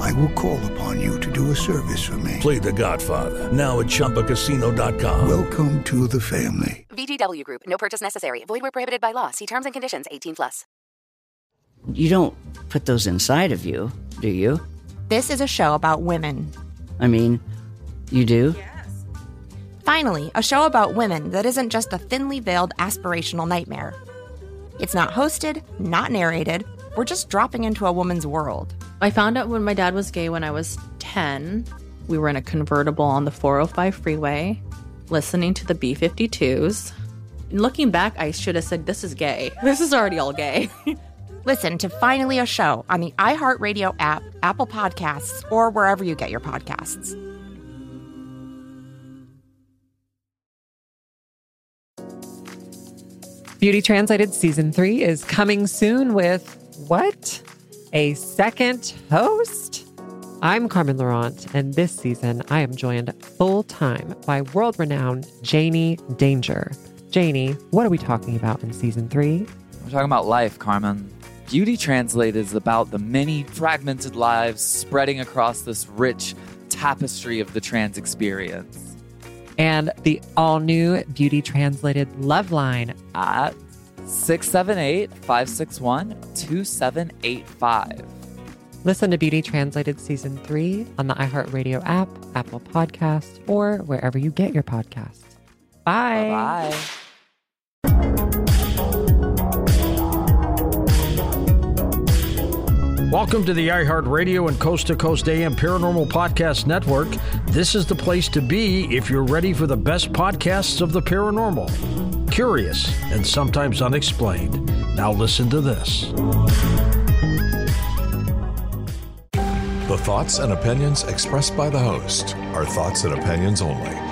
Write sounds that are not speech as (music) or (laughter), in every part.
I will call upon you to do a service for me. Play The Godfather now at ChumbaCasino.com. Welcome to the family. VGW Group. No purchase necessary. Void where prohibited by law. See terms and conditions. 18 plus. You don't put those inside of you, do you? This is a show about women. I mean, you do? Yes. Finally, a show about women that isn't just a thinly veiled aspirational nightmare. It's not hosted, not narrated. We're just dropping into a woman's world. I found out when my dad was gay when I was 10. We were in a convertible on the 405 freeway, listening to the B 52s. Looking back, I should have said, This is gay. (laughs) This is already all gay. (laughs) Listen to Finally a Show on the iHeartRadio app, Apple Podcasts, or wherever you get your podcasts. Beauty Translated Season 3 is coming soon with what? A second host? I'm Carmen Laurent, and this season I am joined full time by world renowned Janie Danger. Janie, what are we talking about in season three? We're talking about life, Carmen. Beauty Translated is about the many fragmented lives spreading across this rich tapestry of the trans experience. And the all new Beauty Translated Love Line at 678 561 2785. Listen to Beauty Translated Season 3 on the iHeartRadio app, Apple Podcasts, or wherever you get your podcasts. Bye. Bye. Welcome to the iHeartRadio and Coast to Coast AM Paranormal Podcast Network. This is the place to be if you're ready for the best podcasts of the paranormal. Curious and sometimes unexplained. Now listen to this. The thoughts and opinions expressed by the host are thoughts and opinions only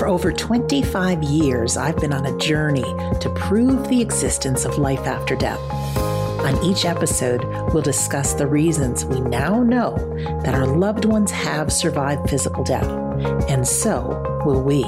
For over 25 years, I've been on a journey to prove the existence of life after death. On each episode, we'll discuss the reasons we now know that our loved ones have survived physical death, and so will we.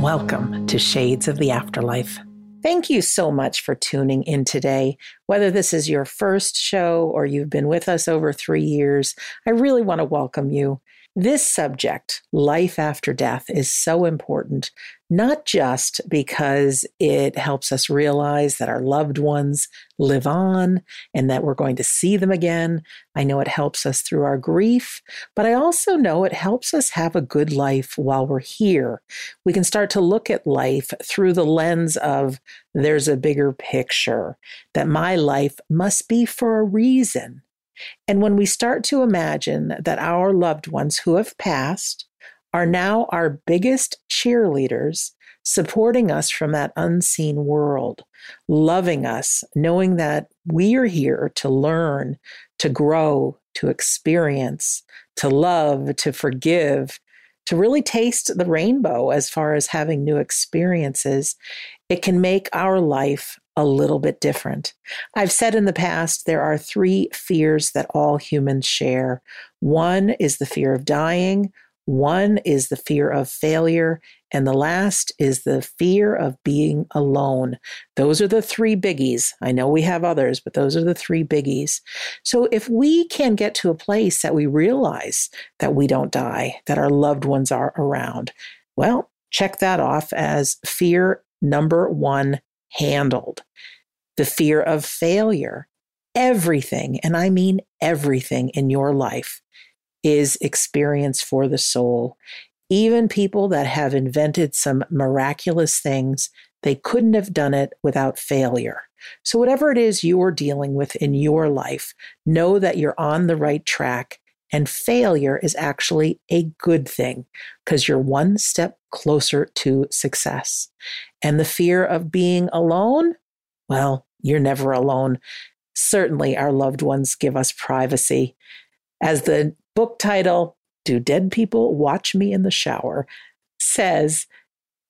Welcome to Shades of the Afterlife. Thank you so much for tuning in today. Whether this is your first show or you've been with us over three years, I really want to welcome you. This subject, life after death, is so important, not just because it helps us realize that our loved ones live on and that we're going to see them again. I know it helps us through our grief, but I also know it helps us have a good life while we're here. We can start to look at life through the lens of there's a bigger picture, that my life must be for a reason. And when we start to imagine that our loved ones who have passed are now our biggest cheerleaders, supporting us from that unseen world, loving us, knowing that we are here to learn, to grow, to experience, to love, to forgive, to really taste the rainbow as far as having new experiences, it can make our life a little bit different. I've said in the past there are three fears that all humans share. One is the fear of dying, one is the fear of failure, and the last is the fear of being alone. Those are the three biggies. I know we have others, but those are the three biggies. So if we can get to a place that we realize that we don't die, that our loved ones are around, well, check that off as fear number one handled. The fear of failure. Everything, and I mean everything in your life, is experience for the soul. Even people that have invented some miraculous things, they couldn't have done it without failure. So, whatever it is you're dealing with in your life, know that you're on the right track. And failure is actually a good thing because you're one step closer to success. And the fear of being alone, well, you're never alone. Certainly, our loved ones give us privacy. As the book title, Do Dead People Watch Me in the Shower, says,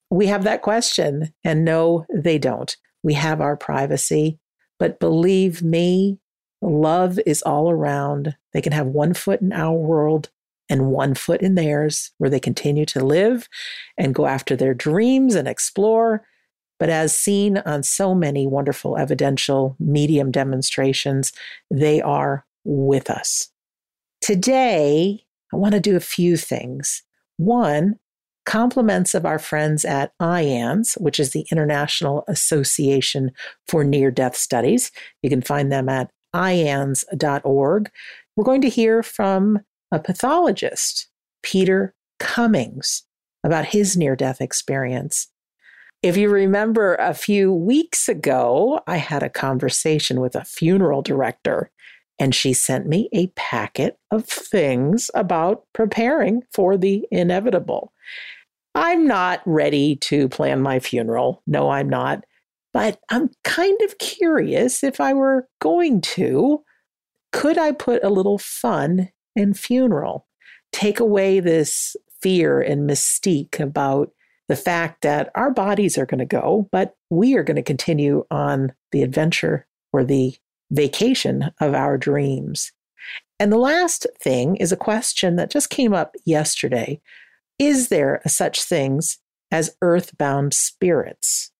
we have that question. And no, they don't. We have our privacy. But believe me, love is all around. They can have one foot in our world and one foot in theirs, where they continue to live and go after their dreams and explore. But as seen on so many wonderful evidential medium demonstrations, they are with us. Today, I want to do a few things. One, compliments of our friends at IANDS, which is the International Association for Near Death Studies. You can find them at iands.org. We're going to hear from a pathologist, Peter Cummings, about his near death experience. If you remember a few weeks ago, I had a conversation with a funeral director, and she sent me a packet of things about preparing for the inevitable. I'm not ready to plan my funeral. No, I'm not. But I'm kind of curious if I were going to, could I put a little fun in funeral? Take away this fear and mystique about the fact that our bodies are going to go, but we are going to continue on the adventure or the vacation of our dreams. And the last thing is a question that just came up yesterday is there such things as earthbound spirits?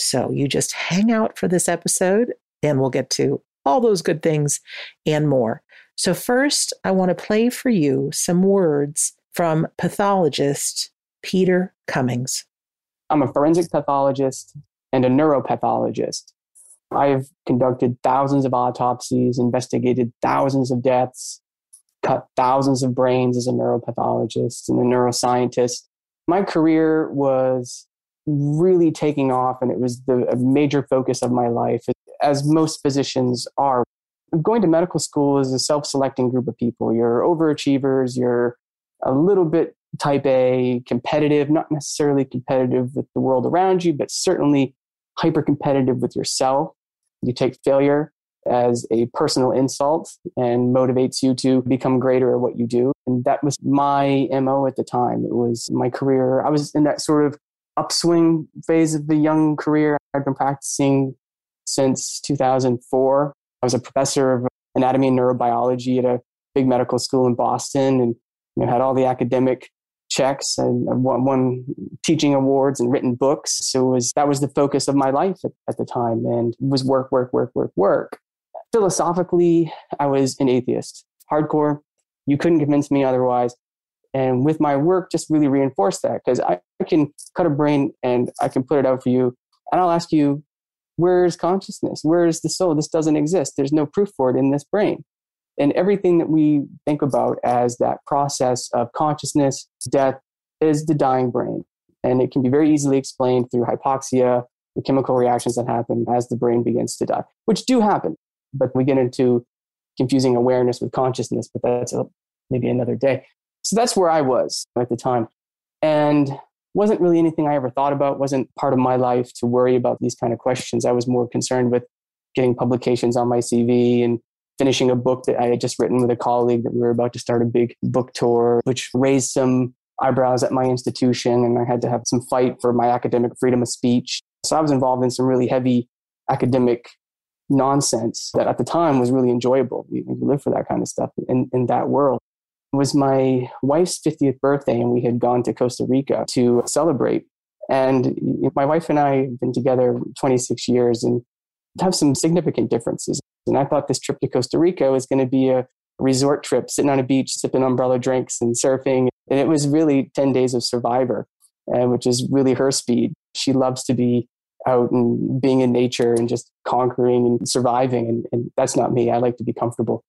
So you just hang out for this episode and we'll get to all those good things and more. So, first, I want to play for you some words from pathologist Peter Cummings. I'm a forensic pathologist and a neuropathologist. I've conducted thousands of autopsies, investigated thousands of deaths, cut thousands of brains as a neuropathologist and a neuroscientist. My career was really taking off, and it was the major focus of my life, as most physicians are. Going to medical school is a self selecting group of people. You're overachievers, you're a little bit type A, competitive, not necessarily competitive with the world around you, but certainly hyper competitive with yourself. You take failure as a personal insult and motivates you to become greater at what you do. And that was my MO at the time. It was my career. I was in that sort of upswing phase of the young career. I've been practicing since 2004. I was a professor of anatomy and neurobiology at a big medical school in Boston and you know, had all the academic checks and won, won, teaching awards and written books. So was, that was the focus of my life at, at the time and was work, work, work, work, work philosophically, I was an atheist, hardcore. You couldn't convince me otherwise. And with my work, just really reinforce that because I, can cut a brain and I can put it out for you. And I'll ask you, where's consciousness? Where's the soul? This doesn't exist. There's no proof for it in this brain. And everything that we think about as that process of consciousness, death, is the dying brain. And it can be very easily explained through hypoxia, the chemical reactions that happen as the brain begins to die, which do happen but we get into confusing awareness with consciousness, but that's a, maybe another day. So that's where I was at the time. And wasn't really anything I ever thought about, wasn't part of my life to worry about these kind of questions. I was more concerned with getting publications on my CV and finishing a book that I had just written with a colleague that we were about to start a big book tour, which raised some eyebrows at my institution. And I had to have some fight for my academic freedom of speech. So I was involved in some really heavy academic nonsense that at the time was really enjoyable. You, you live for that kind of stuff in, in that world. It was my wife's 50th birthday, and we had gone to Costa Rica to celebrate. And my wife and I have been together 26 years and have some significant differences. And I thought this trip to Costa Rica was going to be a resort trip, sitting on a beach, sipping umbrella drinks and surfing. And it was really 10 days of survivor, uh, which is really her speed. She loves to be out and being in nature and just conquering and surviving. And, and that's not me. I like to be comfortable.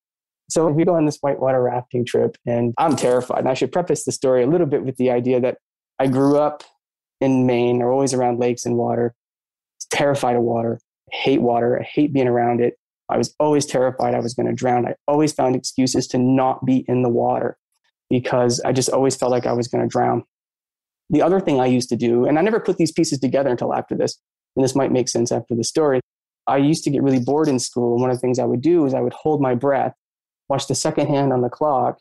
So we go on this whitewater rafting trip, and I'm terrified. And I should preface the story a little bit with the idea that I grew up in Maine, or always around lakes and water, terrified of water. hate water. I hate being around it. I was always terrified I was going to drown. I always found excuses to not be in the water because I just always felt like I was going to drown. The other thing I used to do, and I never put these pieces together until after this, and this might make sense after the story. I used to get really bored in school. And one of the things I would do is I would hold my breath, watch the second hand on the clock,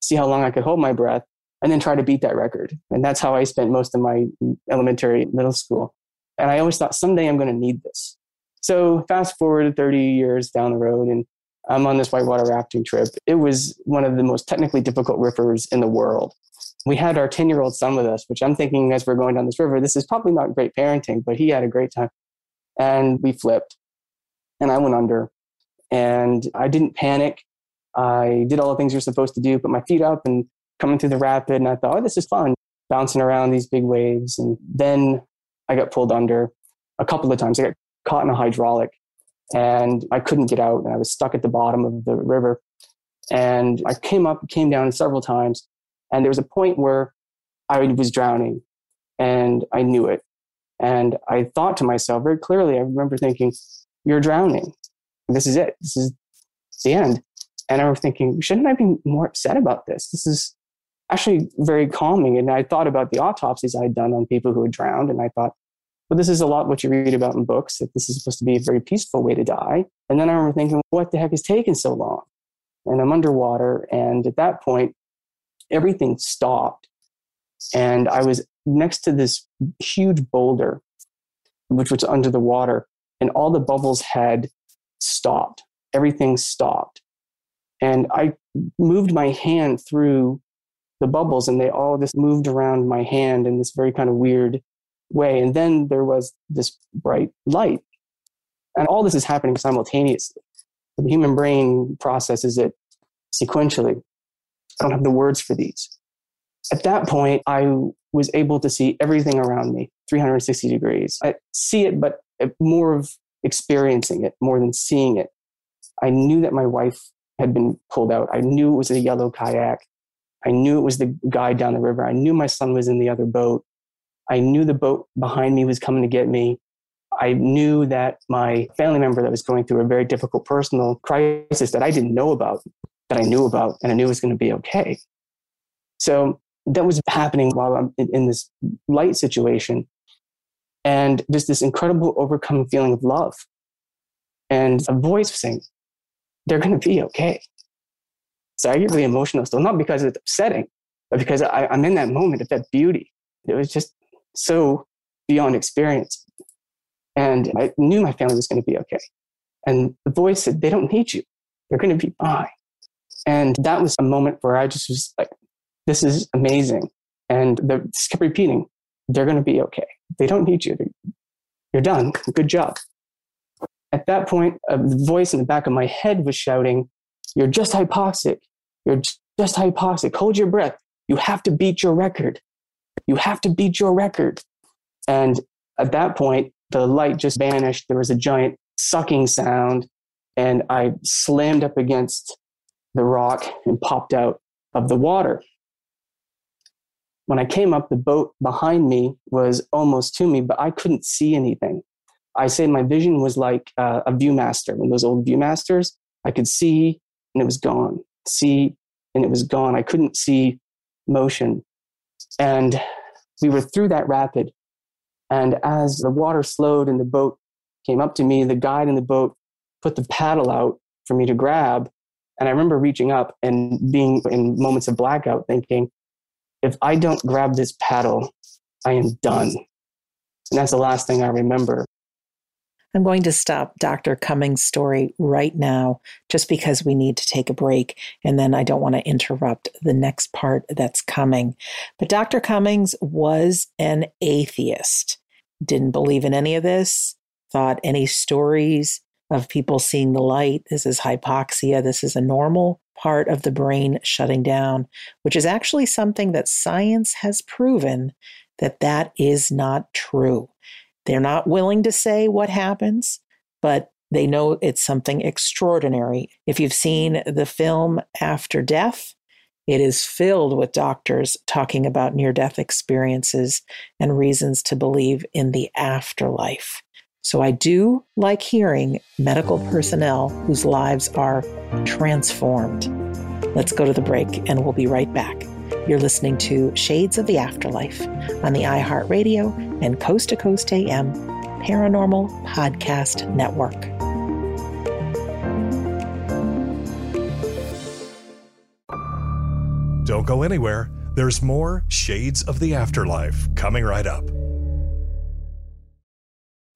see how long I could hold my breath, and then try to beat that record. And that's how I spent most of my elementary, middle school. And I always thought someday I'm going to need this. So fast forward 30 years down the road, and I'm on this whitewater rafting trip. It was one of the most technically difficult rivers in the world. We had our 10 year old son with us, which I'm thinking as we're going down this river, this is probably not great parenting, but he had a great time. And we flipped, and I went under. And I didn't panic. I did all the things you're supposed to do, put my feet up and coming through the rapid. And I thought, oh, this is fun, bouncing around these big waves. And then I got pulled under a couple of times. I got caught in a hydraulic and I couldn't get out. And I was stuck at the bottom of the river. And I came up, came down several times. And there was a point where I was drowning and I knew it. And I thought to myself very clearly, I remember thinking, You're drowning. This is it. This is the end. And I was thinking, shouldn't I be more upset about this? This is actually very calming. And I thought about the autopsies I had done on people who had drowned. And I thought, well, this is a lot what you read about in books, that this is supposed to be a very peaceful way to die. And then I remember thinking, what the heck is taking so long? And I'm underwater. And at that point, everything stopped. And I was next to this huge boulder, which was under the water, and all the bubbles had stopped. Everything stopped. And I moved my hand through the bubbles, and they all just moved around my hand in this very kind of weird way. And then there was this bright light. And all this is happening simultaneously. The human brain processes it sequentially. I don't have the words for these. At that point, I was able to see everything around me 360 degrees. I see it, but more of experiencing it more than seeing it. I knew that my wife had been pulled out. I knew it was a yellow kayak. I knew it was the guy down the river. I knew my son was in the other boat. I knew the boat behind me was coming to get me. I knew that my family member that was going through a very difficult personal crisis that I didn't know about, that I knew about, and I knew was going to be okay. So that was happening while I'm in, in this light situation. And just this incredible overcoming feeling of love. And a voice saying, they're going to be okay. So I get really emotional still, not because it's upsetting, but because I, I'm in that moment of that beauty. It was just so beyond experience. And I knew my family was going to be okay. And the voice said, they don't need you. They're going to be fine. And that was a moment where I just was like, this is amazing. And they just kept repeating, they're going to be okay. They don't need you. You're done. Good job. At that point, a voice in the back of my head was shouting, You're just hypoxic. You're just hypoxic. Hold your breath. You have to beat your record. You have to beat your record. And at that point, the light just vanished. There was a giant sucking sound, and I slammed up against the rock and popped out of the water. When I came up, the boat behind me was almost to me, but I couldn't see anything. I say my vision was like uh, a Viewmaster, one of those old Viewmasters. I could see and it was gone, see and it was gone. I couldn't see motion. And we were through that rapid. And as the water slowed and the boat came up to me, the guide in the boat put the paddle out for me to grab. And I remember reaching up and being in moments of blackout thinking, if I don't grab this paddle, I am done. And that's the last thing I remember. I'm going to stop Dr. Cummings' story right now just because we need to take a break and then I don't want to interrupt the next part that's coming. But Dr. Cummings was an atheist, didn't believe in any of this, thought any stories of people seeing the light, this is hypoxia, this is a normal part of the brain shutting down, which is actually something that science has proven that that is not true. They're not willing to say what happens, but they know it's something extraordinary. If you've seen the film After Death, it is filled with doctors talking about near death experiences and reasons to believe in the afterlife. So I do like hearing medical personnel whose lives are transformed. Let's go to the break and we'll be right back. You're listening to Shades of the Afterlife on the iHeartRadio and Coast to Coast AM Paranormal Podcast Network. Don't go anywhere. There's more Shades of the Afterlife coming right up.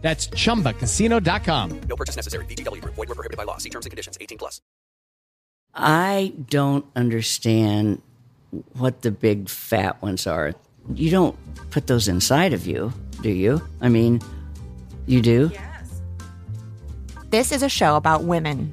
That's chumbacasino.com. No purchase necessary. VGW Group. Void were prohibited by law. See terms and conditions. 18 plus. I don't understand what the big fat ones are. You don't put those inside of you, do you? I mean, you do? Yes. This is a show about women.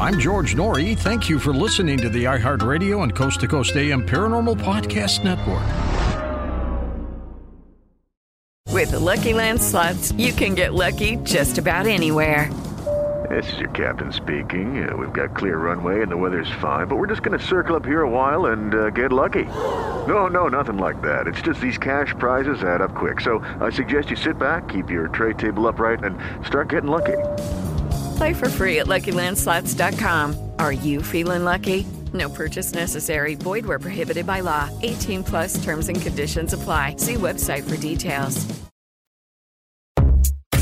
I'm George Noory. Thank you for listening to the iHeartRadio and Coast to Coast AM Paranormal Podcast Network. With the Lucky Land slots, you can get lucky just about anywhere. This is your captain speaking. Uh, we've got clear runway and the weather's fine, but we're just going to circle up here a while and uh, get lucky. No, no, nothing like that. It's just these cash prizes add up quick. So I suggest you sit back, keep your tray table upright, and start getting lucky. Play for free at LuckyLandSlots.com. Are you feeling lucky? No purchase necessary. Void where prohibited by law. 18 plus terms and conditions apply. See website for details.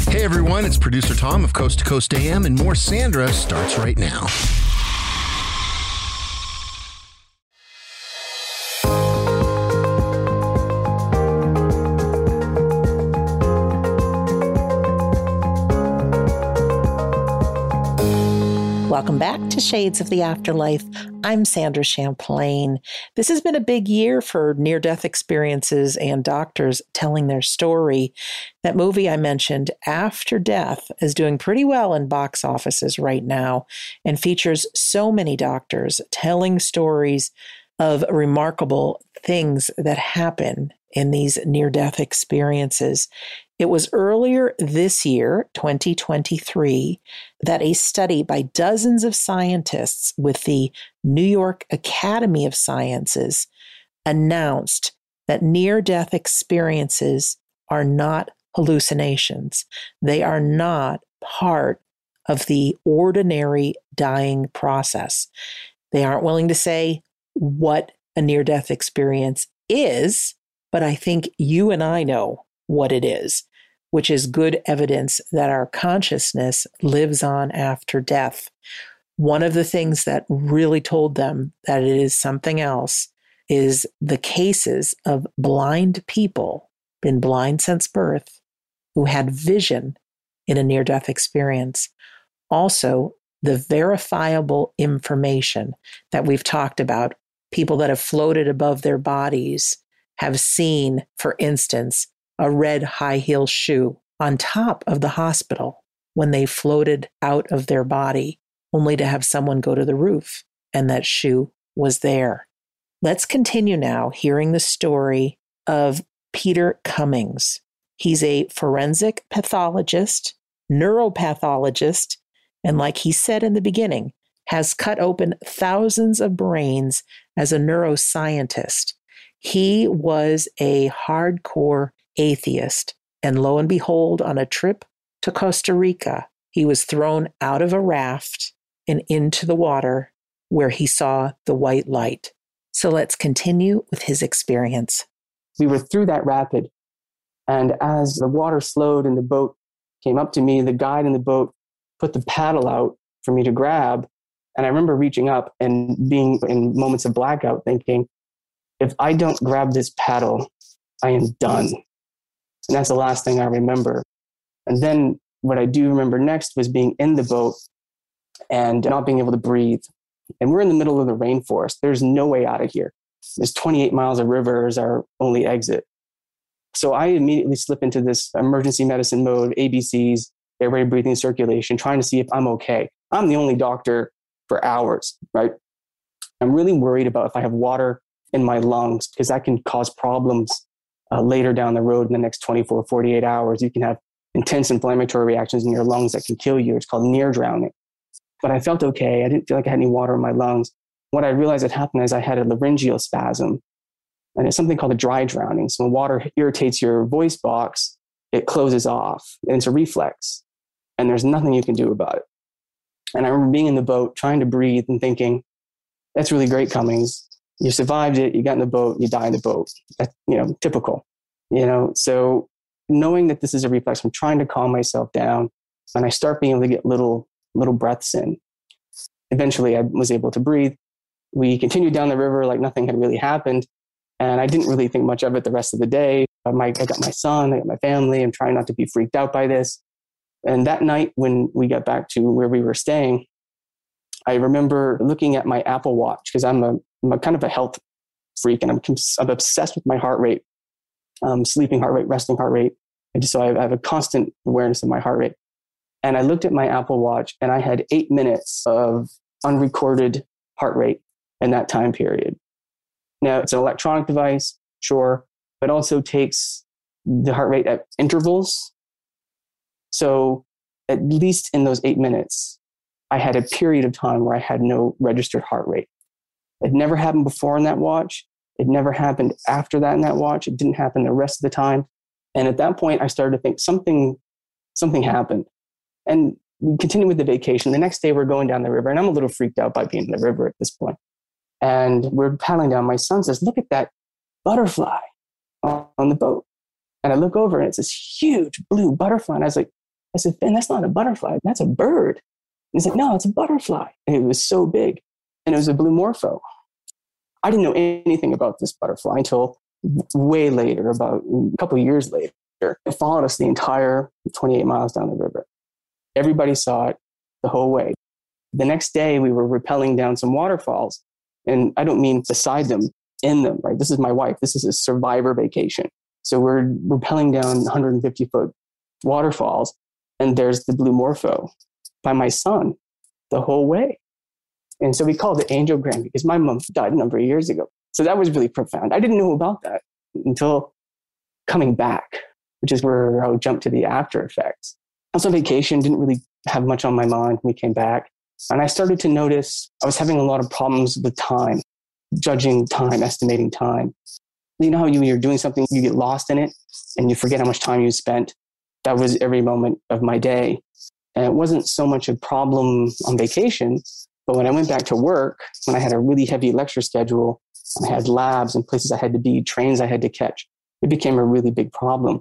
Hey everyone, it's producer Tom of Coast to Coast AM, and more Sandra starts right now. To Shades of the Afterlife. I'm Sandra Champlain. This has been a big year for near death experiences and doctors telling their story. That movie I mentioned, After Death, is doing pretty well in box offices right now and features so many doctors telling stories of remarkable things that happen in these near death experiences. It was earlier this year, 2023, that a study by dozens of scientists with the New York Academy of Sciences announced that near death experiences are not hallucinations. They are not part of the ordinary dying process. They aren't willing to say what a near death experience is, but I think you and I know what it is, which is good evidence that our consciousness lives on after death. One of the things that really told them that it is something else is the cases of blind people, been blind since birth, who had vision in a near death experience. Also, the verifiable information that we've talked about, people that have floated above their bodies have seen, for instance, a red high heel shoe on top of the hospital when they floated out of their body, only to have someone go to the roof and that shoe was there. Let's continue now hearing the story of Peter Cummings. He's a forensic pathologist, neuropathologist, and like he said in the beginning, has cut open thousands of brains as a neuroscientist. He was a hardcore atheist. And lo and behold, on a trip to Costa Rica, he was thrown out of a raft and into the water where he saw the white light. So let's continue with his experience. We were through that rapid, and as the water slowed and the boat came up to me, the guide in the boat put the paddle out for me to grab. And I remember reaching up and being in moments of blackout thinking, if I don't grab this paddle, I am done. And that's the last thing I remember. And then what I do remember next was being in the boat and not being able to breathe. And we're in the middle of the rainforest. There's no way out of here. There's 28 miles of river as our only exit. So I immediately slip into this emergency medicine mode, ABCs, airway breathing circulation, trying to see if I'm okay. I'm the only doctor for hours, right? I'm really worried about if I have water in my lungs because that can cause problems uh, later down the road in the next 24, 48 hours. You can have intense inflammatory reactions in your lungs that can kill you. It's called near drowning. But I felt okay. I didn't feel like I had any water in my lungs. What I realized had happened is I had a laryngeal spasm, and it's something called a dry drowning. So when water irritates your voice box, it closes off, and it's a reflex, and there's nothing you can do about it. And I remember being in the boat, trying to breathe, and thinking, "That's really great, Cummings. You survived it. You got in the boat. You die in the boat. That's you know typical. You know. So knowing that this is a reflex, I'm trying to calm myself down, and I start being able to get little little breaths in. Eventually, I was able to breathe. We continued down the river like nothing had really happened, and I didn't really think much of it the rest of the day. My, I got my son, I got my family. I'm trying not to be freaked out by this. And that night, when we got back to where we were staying, I remember looking at my Apple Watch because I'm a, I'm a kind of a health freak and I'm, I'm obsessed with my heart rate, um, sleeping heart rate, resting heart rate. And so I have a constant awareness of my heart rate. And I looked at my Apple Watch and I had eight minutes of unrecorded heart rate in that time period. Now, it's an electronic device, sure, but also takes the heart rate at intervals. So, at least in those eight minutes, I had a period of time where I had no registered heart rate. It never happened before in that watch. It never happened after that in that watch. It didn't happen the rest of the time. And at that point, I started to think something, something happened. And we continue with the vacation. The next day, we're going down the river, and I'm a little freaked out by being in the river at this point. And we're paddling down. My son says, Look at that butterfly on the boat. And I look over, and it's this huge blue butterfly. And I was like, I said, Ben, that's not a butterfly. That's a bird. And he's like, No, it's a butterfly. And it was so big. And it was a blue morpho. I didn't know anything about this butterfly until way later, about a couple years later. It followed us the entire 28 miles down the river. Everybody saw it the whole way. The next day, we were rappelling down some waterfalls. And I don't mean beside them, in them, right? This is my wife. This is a survivor vacation. So we're rappelling down 150 foot waterfalls, and there's the blue morpho by my son the whole way. And so we called it angiogram because my mom died a number of years ago. So that was really profound. I didn't know about that until coming back, which is where I would jump to the after effects. I was on vacation, didn't really have much on my mind when we came back. And I started to notice I was having a lot of problems with time, judging time, estimating time. You know how you, you're doing something, you get lost in it and you forget how much time you spent. That was every moment of my day. And it wasn't so much a problem on vacation, but when I went back to work, when I had a really heavy lecture schedule, I had labs and places I had to be, trains I had to catch, it became a really big problem.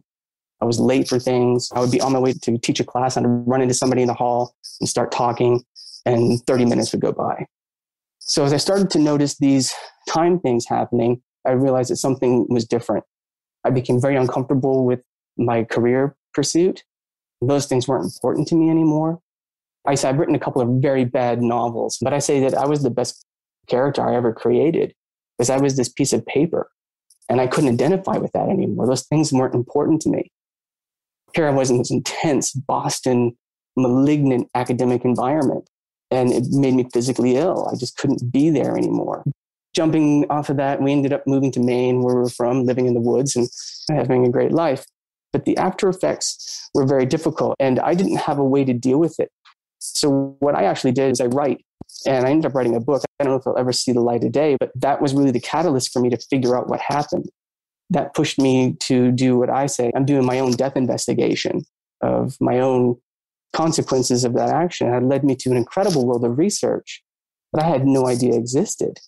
I was late for things. I would be on my way to teach a class and I'd run into somebody in the hall and start talking, and 30 minutes would go by. So as I started to notice these time things happening, I realized that something was different. I became very uncomfortable with my career pursuit. Those things weren't important to me anymore. I said, I've written a couple of very bad novels, but I say that I was the best character I ever created because I was this piece of paper and I couldn't identify with that anymore. Those things weren't important to me here I was in this intense Boston malignant academic environment. And it made me physically ill. I just couldn't be there anymore. Jumping off of that, we ended up moving to Maine, where we we're from, living in the woods and having a great life. But the after effects were very difficult, and I didn't have a way to deal with it. So, what I actually did is I write And I ended up writing a book. I don't know if it'll ever see the light of day, but that was really the catalyst for me to figure out what happened. That pushed me to do what I say. I'm doing my own death investigation of my own consequences of that action. It led me to an incredible world of research that I had no idea existed.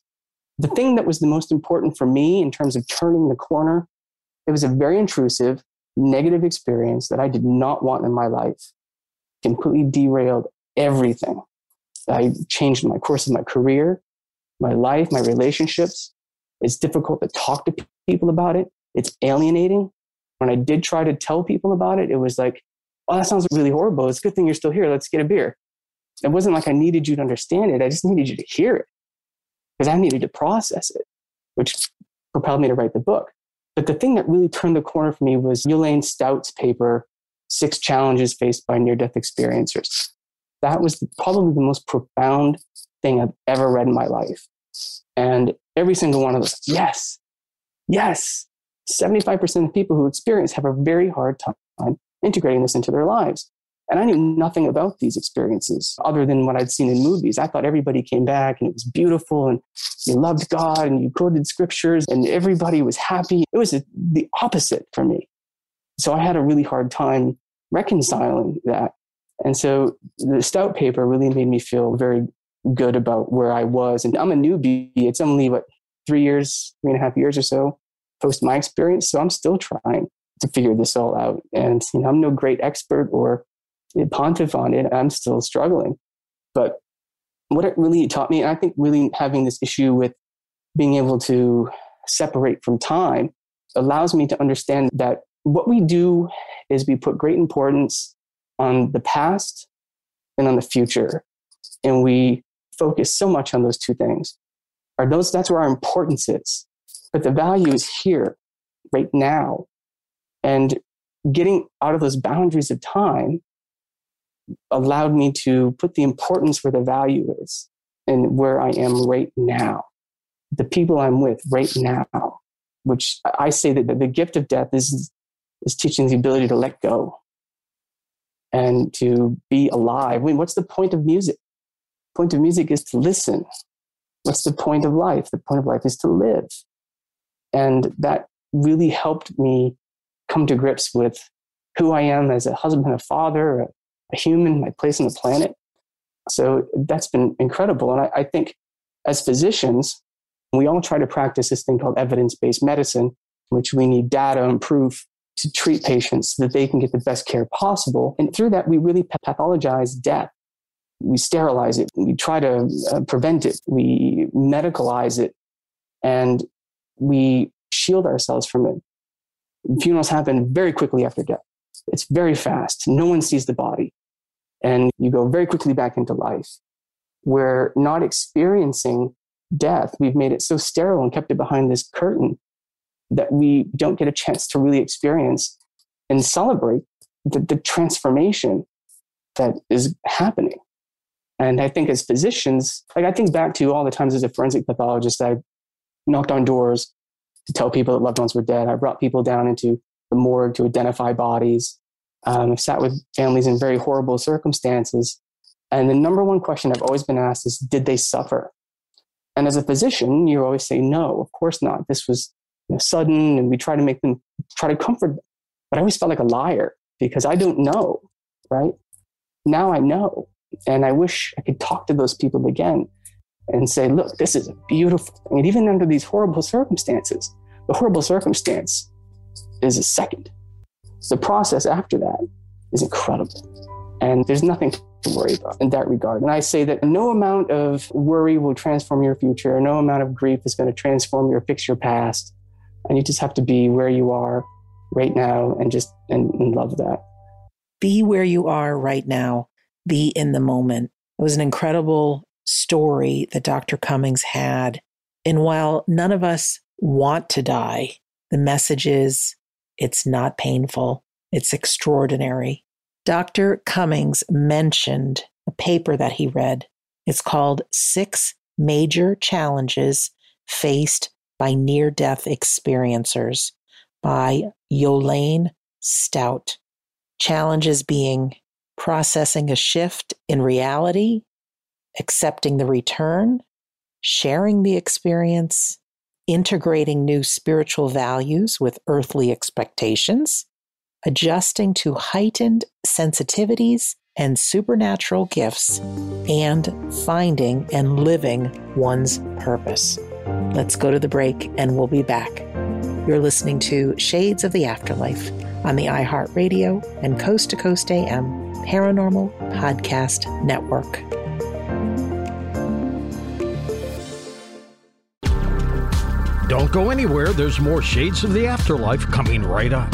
The thing that was the most important for me in terms of turning the corner, it was a very intrusive, negative experience that I did not want in my life. Completely derailed everything. I changed my course of my career, my life, my relationships. It's difficult to talk to people about it. It's alienating. When I did try to tell people about it, it was like, oh, that sounds really horrible. It's a good thing you're still here. Let's get a beer. It wasn't like I needed you to understand it. I just needed you to hear it because I needed to process it, which propelled me to write the book. But the thing that really turned the corner for me was Yolaine Stout's paper, Six Challenges Faced by Near Death Experiencers. That was probably the most profound thing I've ever read in my life. And every single one of those, yes, yes, 75% of people who experience have a very hard time integrating this into their lives. And I knew nothing about these experiences other than what I'd seen in movies. I thought everybody came back and it was beautiful and you loved God and you quoted scriptures and everybody was happy. It was the opposite for me. So I had a really hard time reconciling that. And so the Stout paper really made me feel very good about where I was. And I'm a newbie. It's only, what, three years, three and a half years or so post my experience. So I'm still trying to figure this all out. And you know, I'm no great expert or pontiff on it. I'm still struggling. But what it really taught me, and I think really having this issue with being able to separate from time allows me to understand that what we do is we put great importance on the past and on the future. And we focus so much on those two things. Are those that's where our importance is. But the value is here, right now. And getting out of those boundaries of time allowed me to put the importance where the value is and where I am right now. The people I'm with right now, which I say that the gift of death is, is teaching the ability to let go and to be alive. I mean, what's the point of music? Point of music is to listen. What's the point of life? The point of life is to live. And that really helped me come to grips with who I am as a husband, a father, a, a human, my place on the planet. So that's been incredible. And I, I think as physicians, we all try to practice this thing called evidence based medicine, which we need data and proof to treat patients so that they can get the best care possible. And through that, we really pathologize death. We sterilize it. We try to uh, prevent it. We medicalize it. And we shield ourselves from it. Funerals happen very quickly after death. It's very fast. No one sees the body. And you go very quickly back into life. We're not experiencing death. We've made it so sterile and kept it behind this curtain that we don't get a chance to really experience and celebrate the, the transformation that is happening. And I think as physicians, like I think back to all the times as a forensic pathologist, I knocked on doors to tell people that loved ones were dead. I brought people down into the morgue to identify bodies. Um, I've sat with families in very horrible circumstances. And the number one question I've always been asked is, did they suffer? And as a physician, you always say, no, of course not. This was know, sudden, and we try to make them, try to comfort them. But I always felt like a liar because I don't know, right? Now I know. And I wish I could talk to those people again and say, look, this is a beautiful thing. And even under these horrible circumstances, the horrible circumstance is a second. The process after that is incredible. And there's nothing to worry about in that regard. And I say that no amount of worry will transform your future, no amount of grief is going to transform or fix your past. And you just have to be where you are right now and just and, and love that. Be where you are right now. Be in the moment. It was an incredible story that Dr. Cummings had. And while none of us want to die, the message is it's not painful, it's extraordinary. Dr. Cummings mentioned a paper that he read. It's called Six Major Challenges Faced by Near Death Experiencers by Yolaine Stout. Challenges being processing a shift in reality, accepting the return, sharing the experience, integrating new spiritual values with earthly expectations, adjusting to heightened sensitivities and supernatural gifts, and finding and living one's purpose. Let's go to the break and we'll be back. You're listening to Shades of the Afterlife on the iHeartRadio and Coast to Coast AM Paranormal Podcast Network. Don't go anywhere. There's more Shades of the Afterlife coming right up.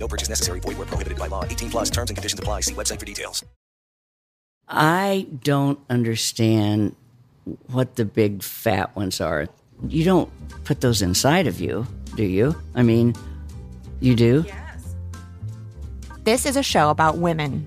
No purchase necessary. Void where prohibited by law. 18 plus terms and conditions apply. See website for details. I don't understand what the big fat ones are. You don't put those inside of you, do you? I mean, you do? Yes. This is a show about women.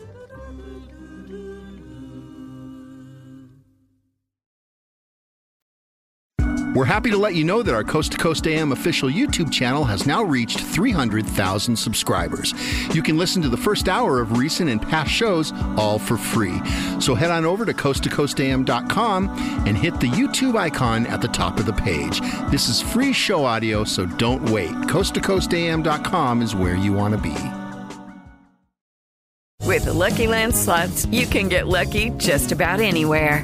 We're happy to let you know that our Coast to Coast AM official YouTube channel has now reached 300,000 subscribers. You can listen to the first hour of recent and past shows all for free. So head on over to coasttocoastam.com and hit the YouTube icon at the top of the page. This is free show audio, so don't wait. Coasttocoastam.com is where you want to be. With the Lucky Land slots, you can get lucky just about anywhere.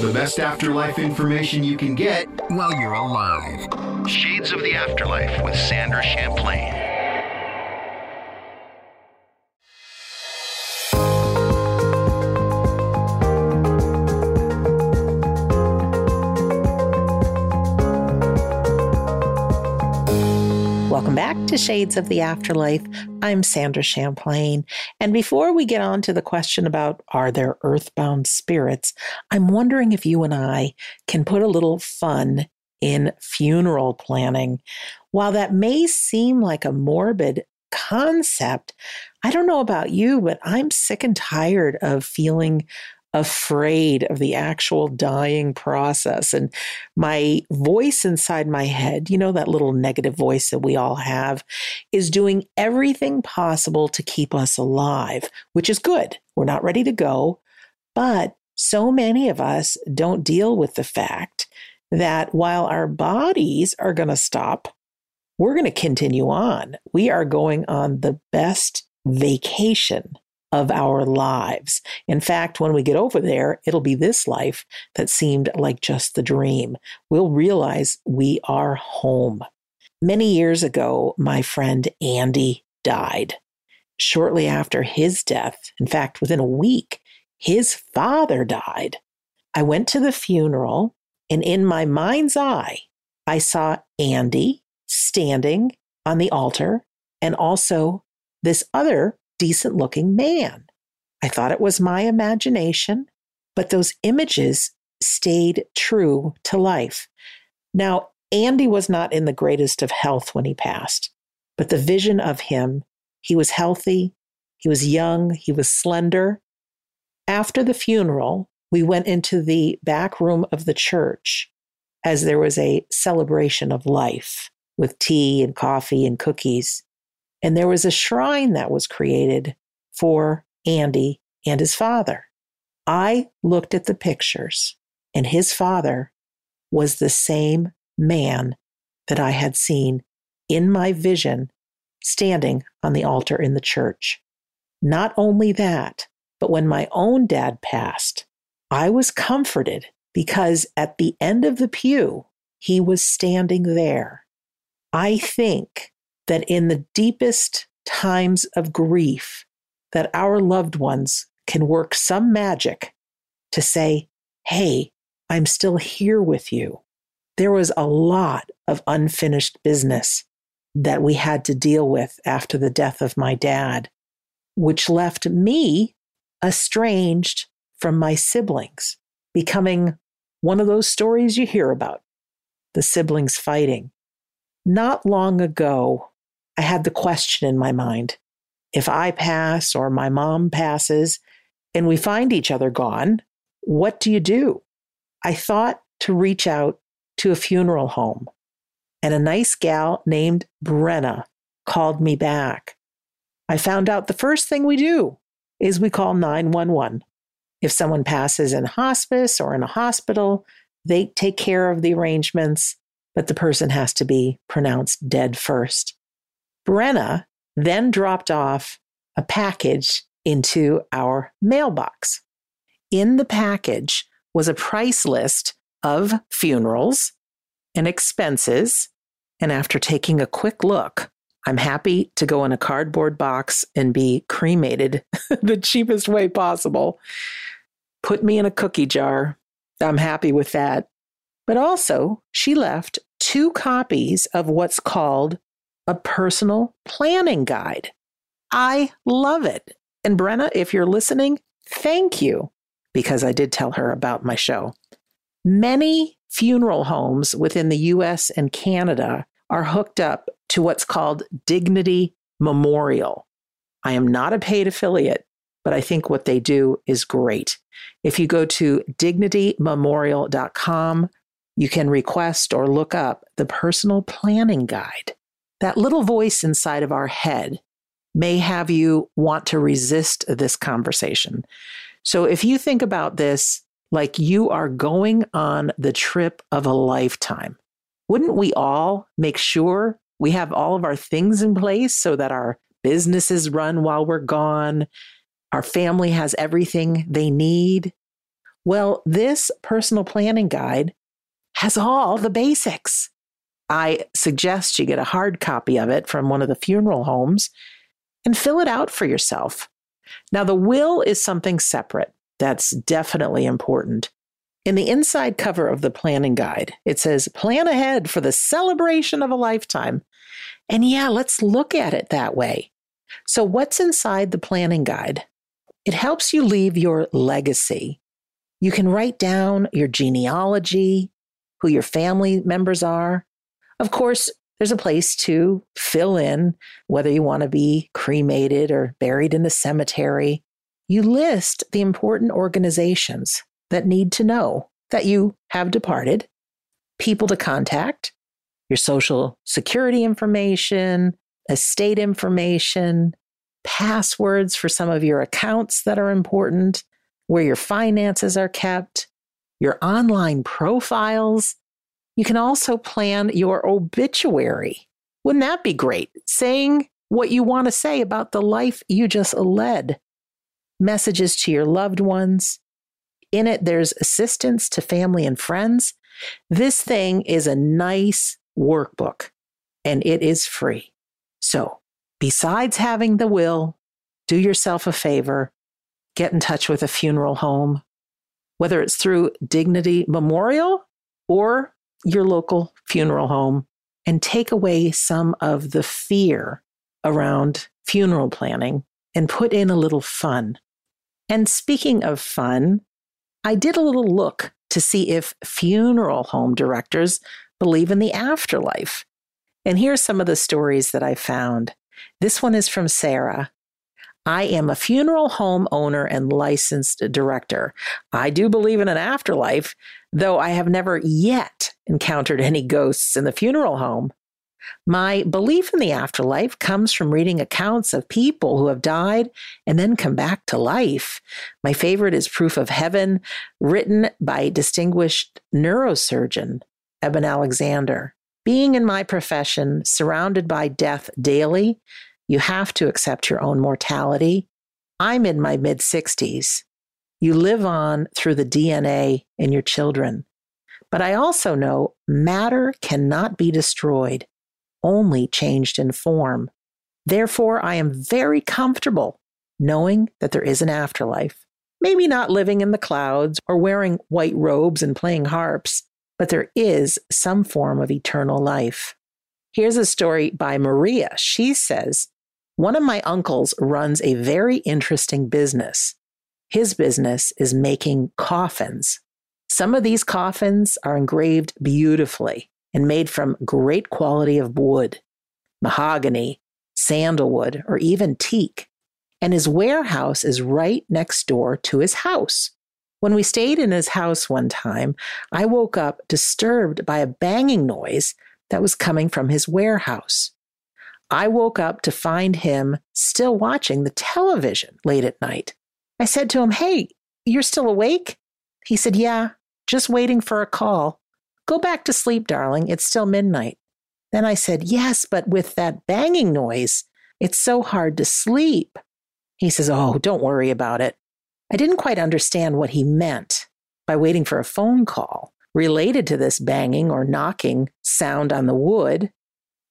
The best afterlife information you can get while you're alive. Shades of the Afterlife with Sandra Champlain. Welcome back to Shades of the Afterlife. I'm Sandra Champlain. And before we get on to the question about are there earthbound spirits, I'm wondering if you and I can put a little fun in funeral planning. While that may seem like a morbid concept, I don't know about you, but I'm sick and tired of feeling afraid of the actual dying process. And my voice inside my head, you know, that little negative voice that we all have, is doing everything possible to keep us alive, which is good. We're not ready to go. But so many of us don't deal with the fact that while our bodies are going to stop, we're going to continue on. We are going on the best vacation of our lives. In fact, when we get over there, it'll be this life that seemed like just the dream. We'll realize we are home. Many years ago, my friend Andy died. Shortly after his death, in fact, within a week, his father died. I went to the funeral, and in my mind's eye, I saw Andy standing on the altar and also this other decent looking man. I thought it was my imagination, but those images stayed true to life. Now, Andy was not in the greatest of health when he passed, but the vision of him, he was healthy, he was young, he was slender. After the funeral, we went into the back room of the church as there was a celebration of life with tea and coffee and cookies. And there was a shrine that was created for Andy and his father. I looked at the pictures, and his father was the same man that I had seen in my vision standing on the altar in the church. Not only that, but when my own dad passed, I was comforted because at the end of the pew, he was standing there. I think that in the deepest times of grief, that our loved ones can work some magic to say, Hey, I'm still here with you. There was a lot of unfinished business that we had to deal with after the death of my dad, which left me estranged from my siblings, becoming one of those stories you hear about the siblings fighting. Not long ago, I had the question in my mind if I pass or my mom passes and we find each other gone, what do you do? I thought to reach out to a funeral home, and a nice gal named Brenna called me back. I found out the first thing we do is we call 911. If someone passes in hospice or in a hospital, they take care of the arrangements, but the person has to be pronounced dead first. Brenna then dropped off a package into our mailbox. In the package was a price list of funerals and expenses. And after taking a quick look, I'm happy to go in a cardboard box and be cremated (laughs) the cheapest way possible. Put me in a cookie jar. I'm happy with that. But also, she left two copies of what's called a personal planning guide. I love it. And Brenna, if you're listening, thank you, because I did tell her about my show. Many funeral homes within the US and Canada are hooked up to what's called Dignity Memorial. I am not a paid affiliate, but I think what they do is great. If you go to dignitymemorial.com, you can request or look up the personal planning guide. That little voice inside of our head may have you want to resist this conversation. So if you think about this like you are going on the trip of a lifetime, wouldn't we all make sure we have all of our things in place so that our businesses run while we're gone? Our family has everything they need. Well, this personal planning guide has all the basics. I suggest you get a hard copy of it from one of the funeral homes and fill it out for yourself. Now, the will is something separate. That's definitely important. In the inside cover of the planning guide, it says, Plan ahead for the celebration of a lifetime. And yeah, let's look at it that way. So, what's inside the planning guide? It helps you leave your legacy. You can write down your genealogy, who your family members are. Of course, there's a place to fill in whether you want to be cremated or buried in the cemetery. You list the important organizations that need to know that you have departed, people to contact, your social security information, estate information, passwords for some of your accounts that are important, where your finances are kept, your online profiles, you can also plan your obituary. Wouldn't that be great? Saying what you want to say about the life you just led. Messages to your loved ones. In it, there's assistance to family and friends. This thing is a nice workbook and it is free. So, besides having the will, do yourself a favor, get in touch with a funeral home, whether it's through Dignity Memorial or your local funeral home and take away some of the fear around funeral planning and put in a little fun. And speaking of fun, I did a little look to see if funeral home directors believe in the afterlife. And here's some of the stories that I found. This one is from Sarah. I am a funeral home owner and licensed director. I do believe in an afterlife, though I have never yet encountered any ghosts in the funeral home. My belief in the afterlife comes from reading accounts of people who have died and then come back to life. My favorite is Proof of Heaven, written by distinguished neurosurgeon Eben Alexander. Being in my profession, surrounded by death daily, you have to accept your own mortality. I'm in my mid 60s. You live on through the DNA in your children. But I also know matter cannot be destroyed, only changed in form. Therefore, I am very comfortable knowing that there is an afterlife. Maybe not living in the clouds or wearing white robes and playing harps, but there is some form of eternal life. Here's a story by Maria. She says, One of my uncles runs a very interesting business. His business is making coffins. Some of these coffins are engraved beautifully and made from great quality of wood, mahogany, sandalwood, or even teak. And his warehouse is right next door to his house. When we stayed in his house one time, I woke up disturbed by a banging noise that was coming from his warehouse. I woke up to find him still watching the television late at night. I said to him, Hey, you're still awake? He said, Yeah, just waiting for a call. Go back to sleep, darling. It's still midnight. Then I said, Yes, but with that banging noise, it's so hard to sleep. He says, Oh, don't worry about it. I didn't quite understand what he meant by waiting for a phone call related to this banging or knocking sound on the wood.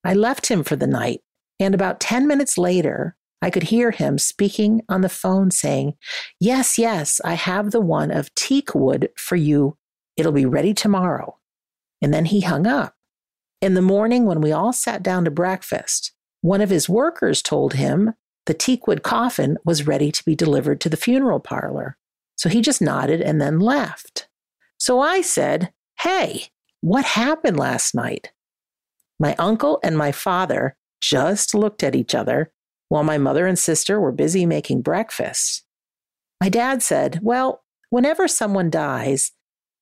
I left him for the night, and about 10 minutes later, I could hear him speaking on the phone saying, Yes, yes, I have the one of teak wood for you. It'll be ready tomorrow. And then he hung up. In the morning, when we all sat down to breakfast, one of his workers told him the teakwood coffin was ready to be delivered to the funeral parlor. So he just nodded and then left. So I said, Hey, what happened last night? My uncle and my father just looked at each other while my mother and sister were busy making breakfast. My dad said, Well, whenever someone dies,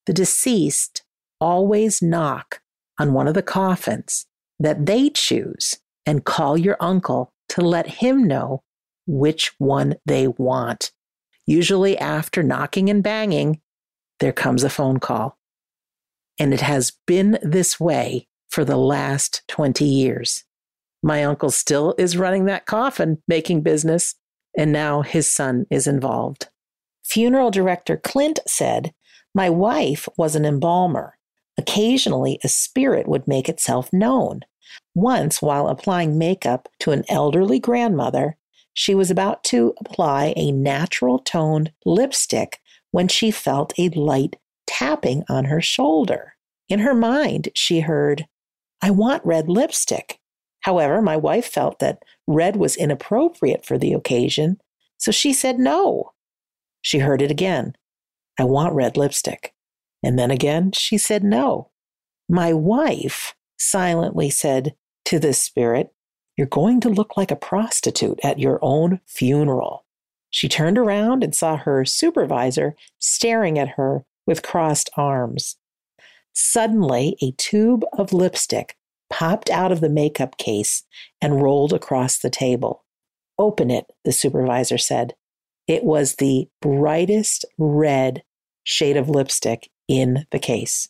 the deceased always knock on one of the coffins that they choose and call your uncle to let him know which one they want. Usually, after knocking and banging, there comes a phone call. And it has been this way for the last 20 years. My uncle still is running that coffin making business, and now his son is involved. Funeral director Clint said, My wife was an embalmer. Occasionally, a spirit would make itself known. Once, while applying makeup to an elderly grandmother, she was about to apply a natural toned lipstick when she felt a light tapping on her shoulder. In her mind, she heard, I want red lipstick. However, my wife felt that red was inappropriate for the occasion, so she said no. She heard it again, I want red lipstick. And then again, she said no. My wife silently said, to this spirit, You're going to look like a prostitute at your own funeral. She turned around and saw her supervisor staring at her with crossed arms. Suddenly, a tube of lipstick popped out of the makeup case and rolled across the table. Open it, the supervisor said. It was the brightest red shade of lipstick in the case.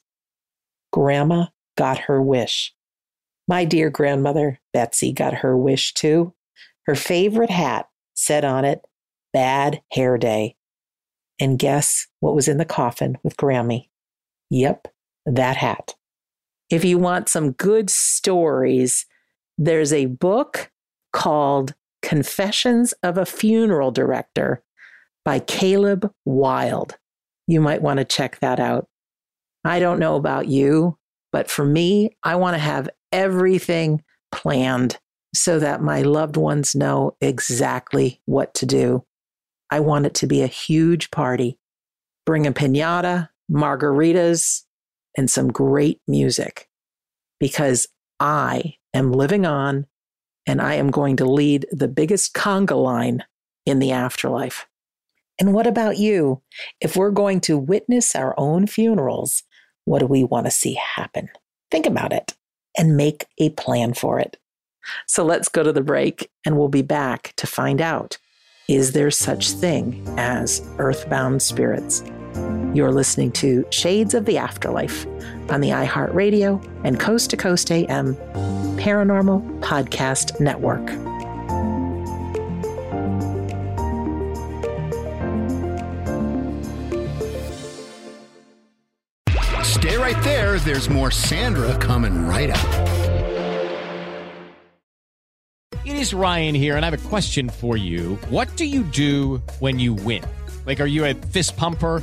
Grandma got her wish. My dear grandmother, Betsy, got her wish too. Her favorite hat said on it, Bad Hair Day. And guess what was in the coffin with Grammy? Yep, that hat. If you want some good stories, there's a book called Confessions of a Funeral Director by Caleb Wilde. You might want to check that out. I don't know about you, but for me, I want to have everything planned so that my loved ones know exactly what to do. I want it to be a huge party. Bring a pinata, margaritas, and some great music because I am living on and I am going to lead the biggest conga line in the afterlife. And what about you? If we're going to witness our own funerals, what do we want to see happen? Think about it and make a plan for it. So let's go to the break and we'll be back to find out is there such thing as earthbound spirits? You're listening to Shades of the Afterlife on the iHeartRadio and Coast to Coast AM Paranormal Podcast Network. Stay right there. There's more Sandra coming right up. It is Ryan here, and I have a question for you. What do you do when you win? Like, are you a fist pumper?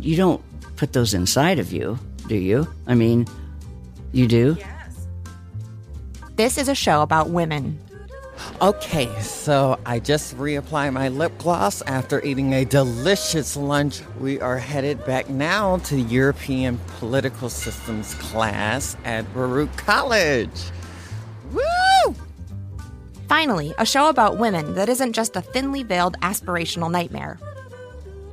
you don't put those inside of you, do you? I mean, you do? Yes. This is a show about women. Okay, so I just reapply my lip gloss after eating a delicious lunch. We are headed back now to European Political Systems class at Baruch College. Woo! Finally, a show about women that isn't just a thinly veiled aspirational nightmare.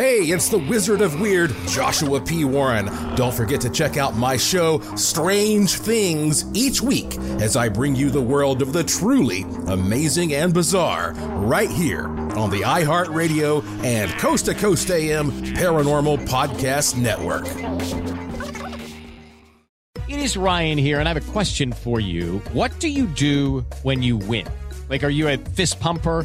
Hey, it's the Wizard of Weird, Joshua P. Warren. Don't forget to check out my show, Strange Things, each week as I bring you the world of the truly amazing and bizarre right here on the iHeartRadio and Coast to Coast AM Paranormal Podcast Network. It is Ryan here, and I have a question for you. What do you do when you win? Like, are you a fist pumper?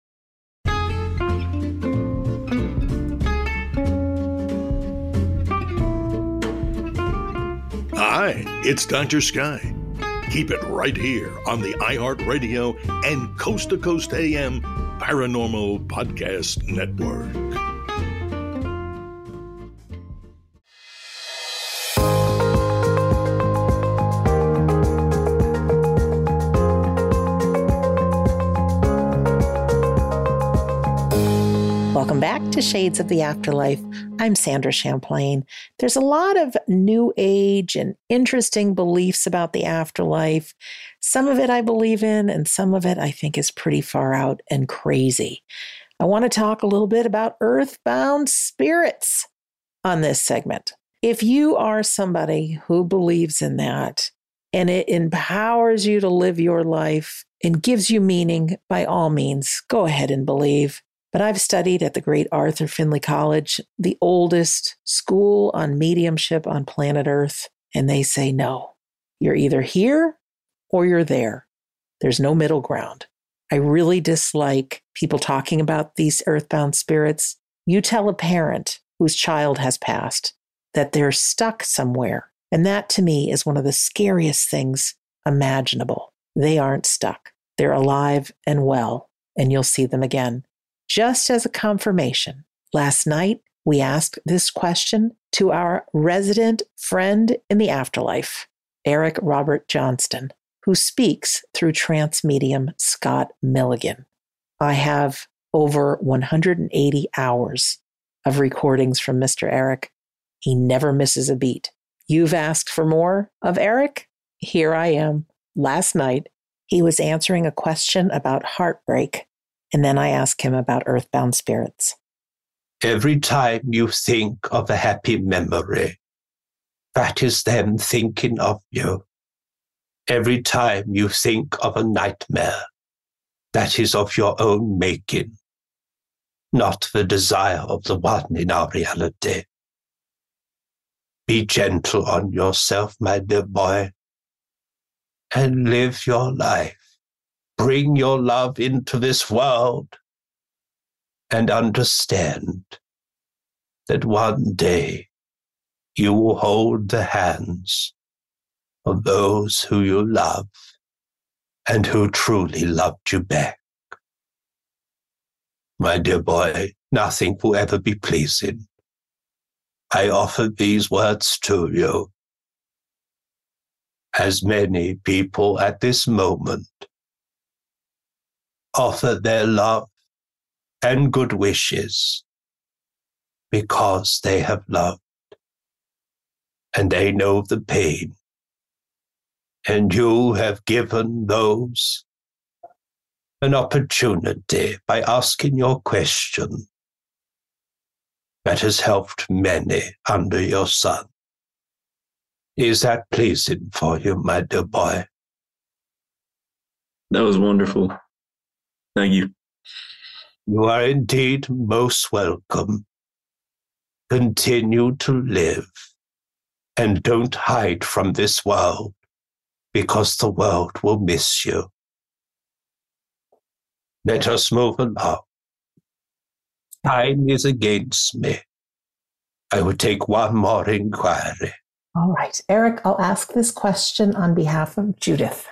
Hi, it's Dr. Sky. Keep it right here on the iHeartRadio and Coast to Coast AM Paranormal Podcast Network. To Shades of the Afterlife. I'm Sandra Champlain. There's a lot of new age and interesting beliefs about the afterlife. Some of it I believe in, and some of it I think is pretty far out and crazy. I want to talk a little bit about earthbound spirits on this segment. If you are somebody who believes in that and it empowers you to live your life and gives you meaning, by all means, go ahead and believe. But I've studied at the great Arthur Findlay College, the oldest school on mediumship on planet Earth, and they say no. You're either here or you're there. There's no middle ground. I really dislike people talking about these earthbound spirits. You tell a parent whose child has passed that they're stuck somewhere. And that to me is one of the scariest things imaginable. They aren't stuck. They're alive and well, and you'll see them again Just as a confirmation, last night we asked this question to our resident friend in the afterlife, Eric Robert Johnston, who speaks through trance medium Scott Milligan. I have over 180 hours of recordings from Mr. Eric. He never misses a beat. You've asked for more of Eric? Here I am. Last night, he was answering a question about heartbreak, and then I ask him about earthbound spirits. Every time you think of a happy memory, that is them thinking of you. Every time you think of a nightmare, that is of your own making, not the desire of the one in our reality. Be gentle on yourself, my dear boy, and live your life. Bring your love into this world and understand that one day you will hold the hands of those who you love and who truly loved you back. My dear boy, nothing will ever be pleasing. I offer these words to you. As many people at this moment offer their love and good wishes because they have loved and they know the pain. And you have given those an opportunity by asking your question that has helped many under your sun. Is that pleasing for you, my dear boy? That was wonderful. Thank you. You are indeed most welcome. Continue to live and don't hide from this world because the world will miss you. Let us move along. Time is against me. I will take one more inquiry. All right, Eric, I'll ask this question on behalf of Judith.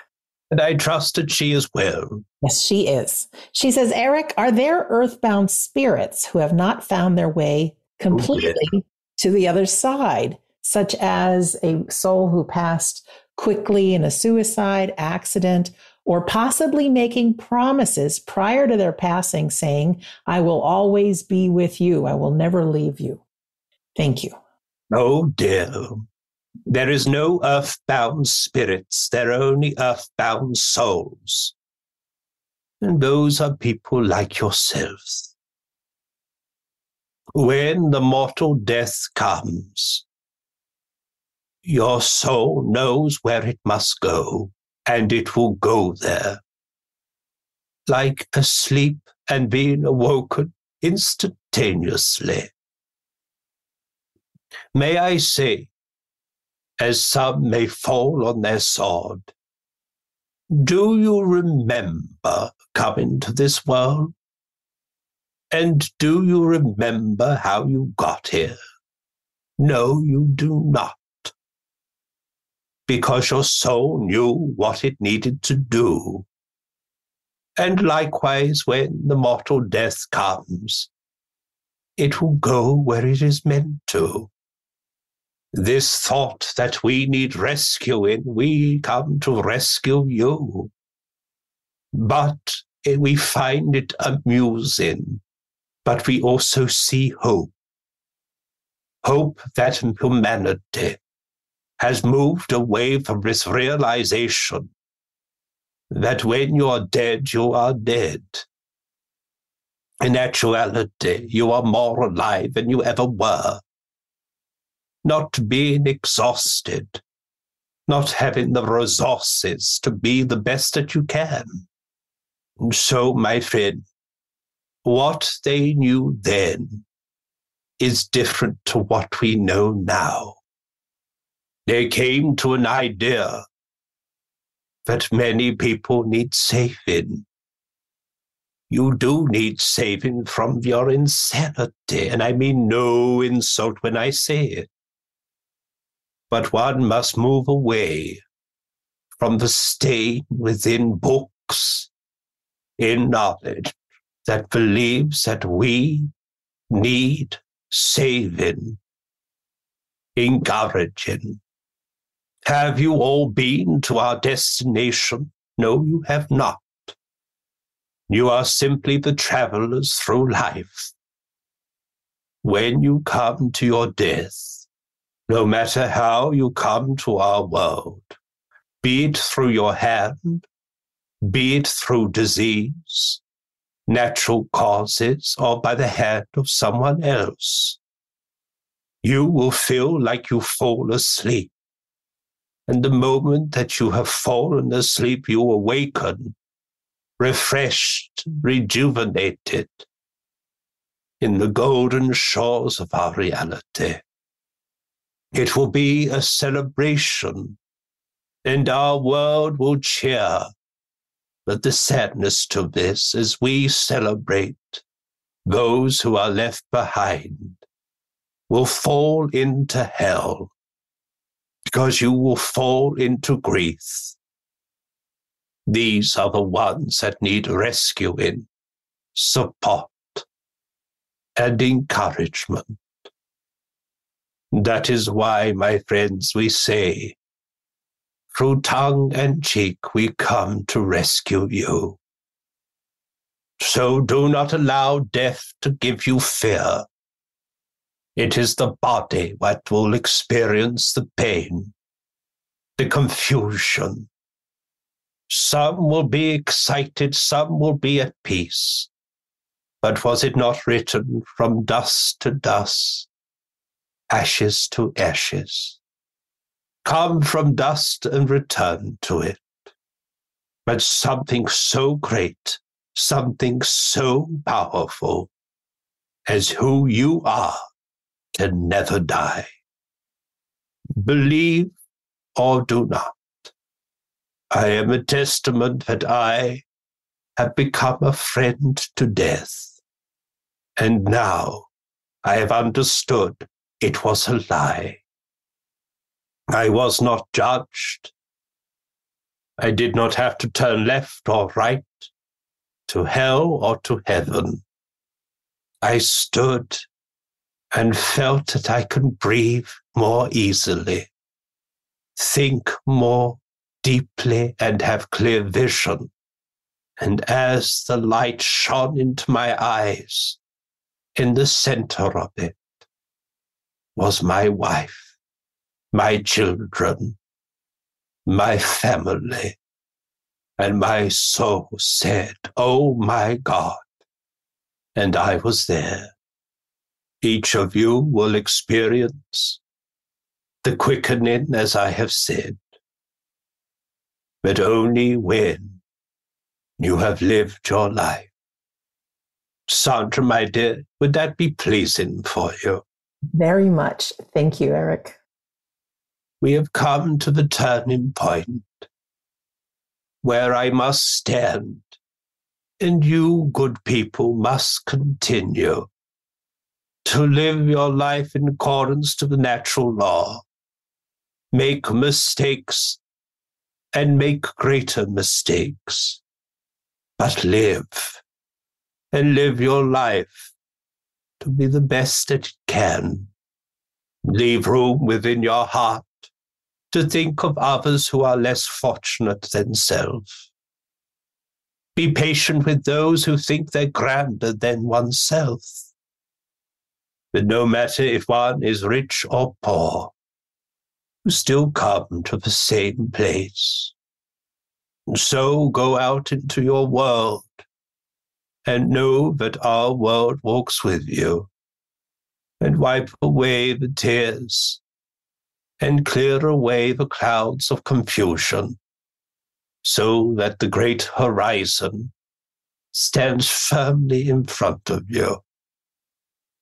And I trust that she is well. Yes, she is. She says, Eric, are there earthbound spirits who have not found their way completely to the other side, such as a soul who passed quickly in a suicide accident, or possibly making promises prior to their passing, saying, I will always be with you, I will never leave you? Thank you. Oh, dear. There is no earthbound spirits, there are only earthbound souls. And those are people like yourselves. When the mortal death comes, your soul knows where it must go, and it will go there. Like asleep and being awoken instantaneously. May I say, as some may fall on their sword, do you remember coming to this world? And do you remember how you got here? No, you do not. Because your soul knew what it needed to do. And likewise, when the mortal death comes, it will go where it is meant to. This thought that we need rescuing, we come to rescue you. But eh, we find it amusing but we also see hope. Hope that humanity has moved away from this realization that when you are dead, you are dead. In actuality, you are more alive than you ever were. Not being exhausted, not having the resources to be the best that you can. And so, my friend, what they knew then is different to what we know now. They came to an idea that many people need saving. You do need saving from your insanity, and I mean no insult when I say it. But one must move away from the stain within books, in knowledge, that believes that we need saving, encouraging. Have you all been to our destination? No, you have not. You are simply the travelers through life. When you come to your death, no matter how you come to our world, be it through your hand, be it through disease, natural causes, or by the hand of someone else. You will feel like you fall asleep. And the moment that you have fallen asleep, you awaken, refreshed, rejuvenated in the golden shores of our reality. It will be a celebration, and our world will cheer but the sadness to this as we celebrate those who are left behind will fall into hell because you will fall into grief. These are the ones that need rescuing, support, and encouragement. That is why, my friends, we say through tongue and cheek we come to rescue you. So do not allow death to give you fear. It is the body that will experience the pain, the confusion. Some will be excited, some will be at peace. But was it not written from dust to dust, ashes to ashes? come from dust and return to it. But something so great, something so powerful as who you are can never die. Believe or do not. I am a testament that I have become a friend to death. And now I have understood it was a lie. I was not judged. I did not have to turn left or right, to hell or to heaven. I stood and felt that I could breathe more easily, think more deeply, and have clear vision. And as the light shone into my eyes, in the center of it was my wife my children, my family. And my soul said, Oh my God. And I was there. Each of you will experience the quickening, as I have said, but only when you have lived your life. Sandra, my dear, would that be pleasing for you? Very much. Thank you, Eric we have come to the turning point where I must stand, and you, good people, must continue to live your life in accordance to the natural law. Make mistakes and make greater mistakes, but live and live your life to be the best that it can. Leave room within your heart to think of others who are less fortunate than self. Be patient with those who think they're grander than oneself. But no matter if one is rich or poor, you still come to the same place. And so go out into your world and know that our world walks with you and wipe away the tears and clear away the clouds of confusion, so that the great horizon stands firmly in front of you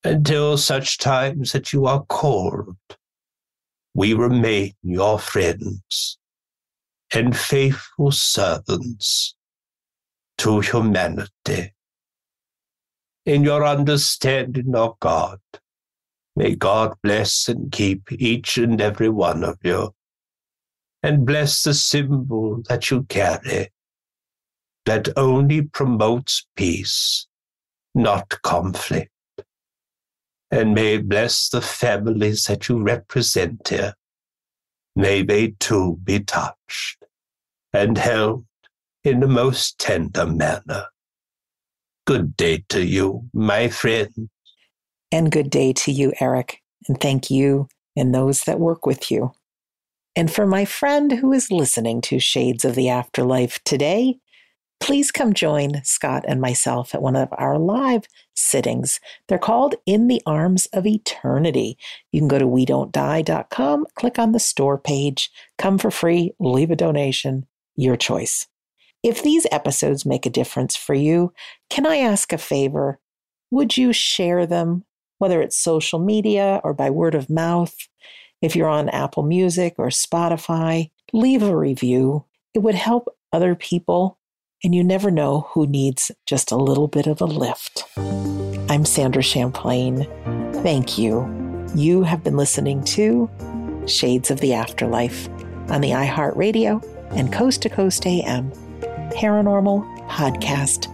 until such times that you are called. We remain your friends and faithful servants to humanity. In your understanding of God, May God bless and keep each and every one of you, and bless the symbol that you carry that only promotes peace not conflict. And may bless the families that you represent here. May they too be touched and held in the most tender manner. Good day to you, my friend. And good day to you, Eric. And thank you and those that work with you. And for my friend who is listening to Shades of the Afterlife today, please come join Scott and myself at one of our live sittings. They're called In the Arms of Eternity. You can go to we don't die.com, click on the store page, come for free, leave a donation, your choice. If these episodes make a difference for you, can I ask a favor? Would you share them, whether it's social media or by word of mouth? If you're on Apple Music or Spotify, leave a review. It would help other people, and you never know who needs just a little bit of a lift. I'm Sandra Champlain. Thank you. You have been listening to Shades of the Afterlife on the iHeartRadio and Coast to Coast AM Paranormal Podcast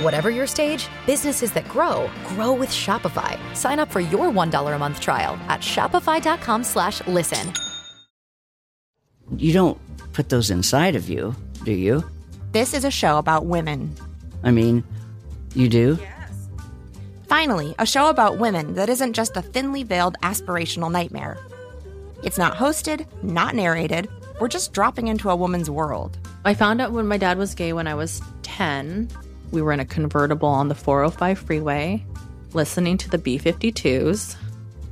Whatever your stage, businesses that grow, grow with Shopify. Sign up for your $1 a month trial at shopify.com slash listen. You don't put those inside of you, do you? This is a show about women. I mean, you do? Yes. Finally, a show about women that isn't just a thinly veiled aspirational nightmare. It's not hosted, not narrated, we're just dropping into a woman's world. I found out when my dad was gay when I was 10. We were in a convertible on the 405 freeway, listening to the B 52s.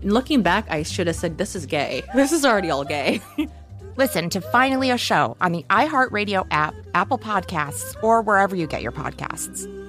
Looking back, I should have said, This is gay. (laughs) This is already all gay. (laughs) Listen to Finally a Show on the iHeartRadio app, Apple Podcasts, or wherever you get your podcasts.